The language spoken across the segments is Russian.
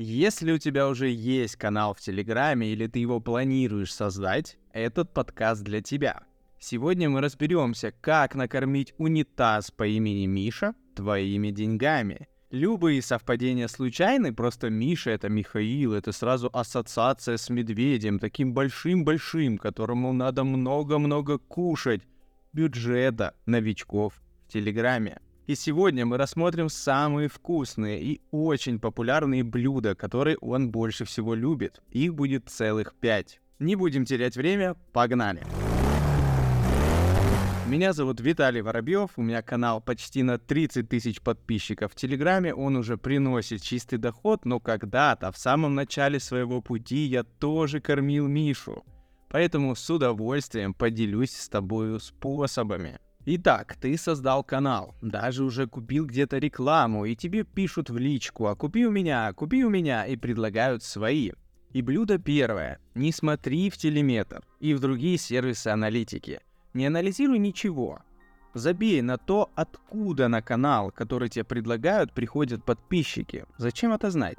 Если у тебя уже есть канал в Телеграме или ты его планируешь создать, этот подкаст для тебя. Сегодня мы разберемся, как накормить унитаз по имени Миша твоими деньгами. Любые совпадения случайны, просто Миша это Михаил, это сразу ассоциация с медведем, таким большим-большим, которому надо много-много кушать. Бюджета новичков в Телеграме. И сегодня мы рассмотрим самые вкусные и очень популярные блюда, которые он больше всего любит. Их будет целых пять. Не будем терять время, погнали! Меня зовут Виталий Воробьев, у меня канал почти на 30 тысяч подписчиков в Телеграме, он уже приносит чистый доход, но когда-то, в самом начале своего пути, я тоже кормил Мишу. Поэтому с удовольствием поделюсь с тобою способами. Итак, ты создал канал, даже уже купил где-то рекламу, и тебе пишут в личку «А купи у меня, купи у меня» и предлагают свои. И блюдо первое. Не смотри в телеметр и в другие сервисы аналитики. Не анализируй ничего. Забей на то, откуда на канал, который тебе предлагают, приходят подписчики. Зачем это знать?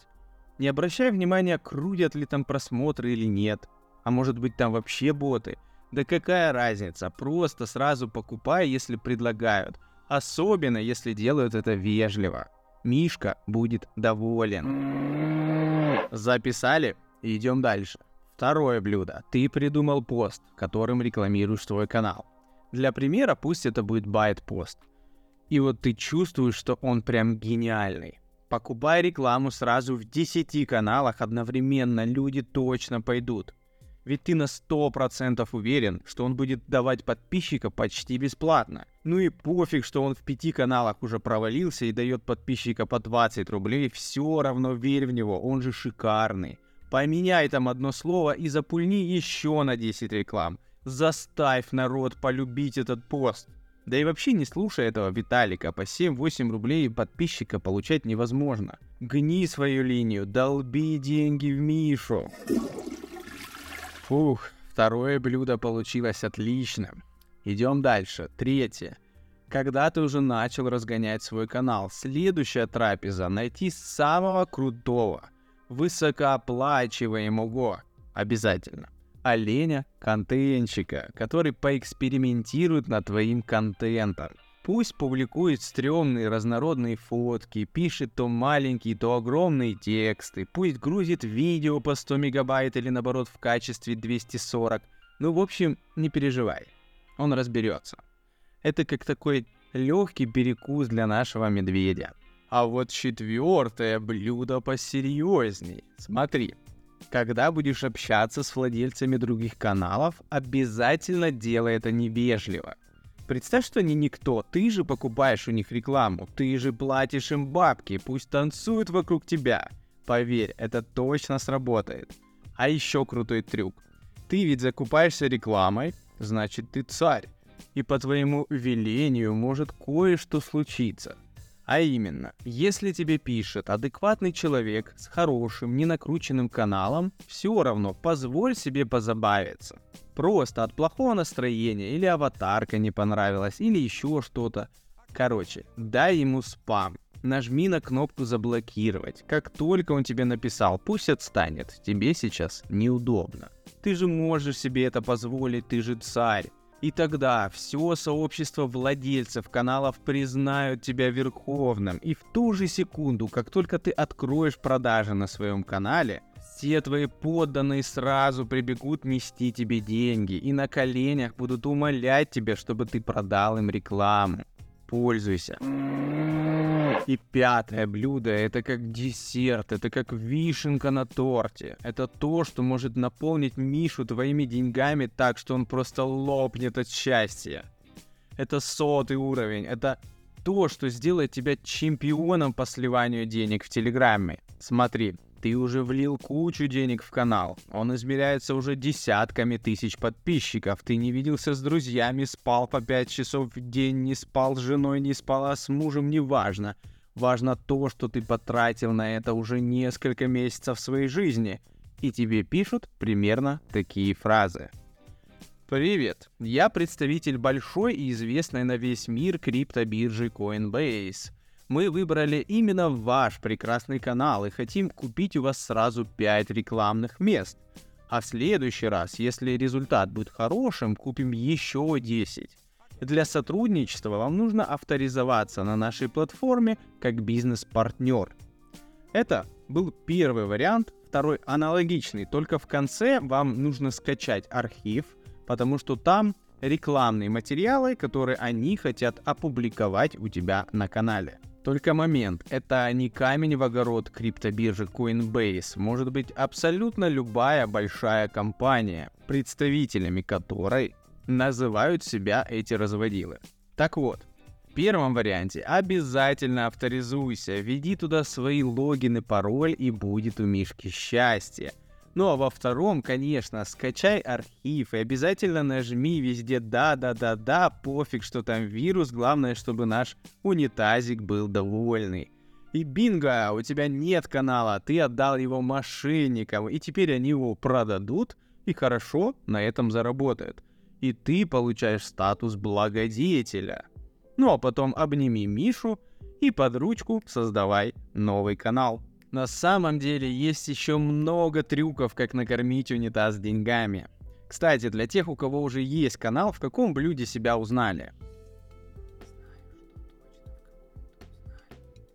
Не обращай внимания, крутят ли там просмотры или нет. А может быть там вообще боты – да какая разница, просто сразу покупай, если предлагают. Особенно, если делают это вежливо. Мишка будет доволен. Записали? Идем дальше. Второе блюдо. Ты придумал пост, которым рекламируешь твой канал. Для примера пусть это будет байт-пост. И вот ты чувствуешь, что он прям гениальный. Покупай рекламу сразу в 10 каналах одновременно, люди точно пойдут. Ведь ты на 100% уверен, что он будет давать подписчика почти бесплатно. Ну и пофиг, что он в пяти каналах уже провалился и дает подписчика по 20 рублей, все равно верь в него, он же шикарный. Поменяй там одно слово и запульни еще на 10 реклам. Заставь народ полюбить этот пост. Да и вообще не слушай этого Виталика, по 7-8 рублей подписчика получать невозможно. Гни свою линию, долби деньги в Мишу. Фух, второе блюдо получилось отличным. Идем дальше. Третье. Когда ты уже начал разгонять свой канал, следующая трапеза — найти самого крутого, высокооплачиваемого, обязательно, оленя-контентщика, который поэкспериментирует над твоим контентом. Пусть публикует стрёмные разнородные фотки, пишет то маленькие, то огромные тексты, пусть грузит видео по 100 мегабайт или наоборот в качестве 240. Ну, в общем, не переживай, он разберется. Это как такой легкий перекус для нашего медведя. А вот четвертое блюдо посерьезней. Смотри, когда будешь общаться с владельцами других каналов, обязательно делай это невежливо. Представь, что они никто, ты же покупаешь у них рекламу, ты же платишь им бабки, пусть танцуют вокруг тебя. Поверь, это точно сработает. А еще крутой трюк. Ты ведь закупаешься рекламой, значит ты царь. И по твоему велению может кое-что случиться. А именно, если тебе пишет адекватный человек с хорошим, ненакрученным каналом, все равно позволь себе позабавиться. Просто от плохого настроения или аватарка не понравилась, или еще что-то. Короче, дай ему спам. Нажми на кнопку «Заблокировать». Как только он тебе написал, пусть отстанет, тебе сейчас неудобно. Ты же можешь себе это позволить, ты же царь. И тогда все сообщество владельцев каналов признают тебя верховным. И в ту же секунду, как только ты откроешь продажи на своем канале, все твои подданные сразу прибегут нести тебе деньги и на коленях будут умолять тебя, чтобы ты продал им рекламу. Пользуйся. И пятое блюдо это как десерт, это как вишенка на торте. Это то, что может наполнить Мишу твоими деньгами так, что он просто лопнет от счастья. Это сотый уровень, это то, что сделает тебя чемпионом по сливанию денег в Телеграме. Смотри, ты уже влил кучу денег в канал. Он измеряется уже десятками тысяч подписчиков. Ты не виделся с друзьями, спал по 5 часов в день, не спал с женой, не спала с мужем, неважно. Важно то, что ты потратил на это уже несколько месяцев своей жизни. И тебе пишут примерно такие фразы. Привет, я представитель большой и известной на весь мир криптобиржи Coinbase. Мы выбрали именно ваш прекрасный канал и хотим купить у вас сразу 5 рекламных мест. А в следующий раз, если результат будет хорошим, купим еще 10. Для сотрудничества вам нужно авторизоваться на нашей платформе как бизнес-партнер. Это был первый вариант, второй аналогичный, только в конце вам нужно скачать архив, потому что там рекламные материалы, которые они хотят опубликовать у тебя на канале. Только момент, это не камень в огород криптобиржи Coinbase, может быть абсолютно любая большая компания, представителями которой называют себя эти разводилы. Так вот, в первом варианте обязательно авторизуйся, введи туда свои логины, пароль и будет у Мишки счастье. Ну а во втором, конечно, скачай архив и обязательно нажми везде «да-да-да-да», пофиг, что там вирус, главное, чтобы наш унитазик был довольный. И бинго, у тебя нет канала, ты отдал его мошенникам, и теперь они его продадут и хорошо на этом заработают и ты получаешь статус благодетеля. Ну а потом обними Мишу и под ручку создавай новый канал. На самом деле есть еще много трюков, как накормить унитаз деньгами. Кстати, для тех, у кого уже есть канал, в каком блюде себя узнали?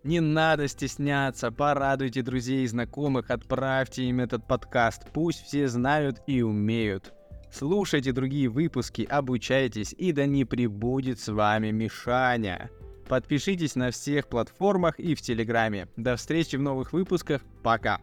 Не надо стесняться, порадуйте друзей и знакомых, отправьте им этот подкаст, пусть все знают и умеют. Слушайте другие выпуски, обучайтесь и да не прибудет с вами Мишаня. Подпишитесь на всех платформах и в Телеграме. До встречи в новых выпусках. Пока.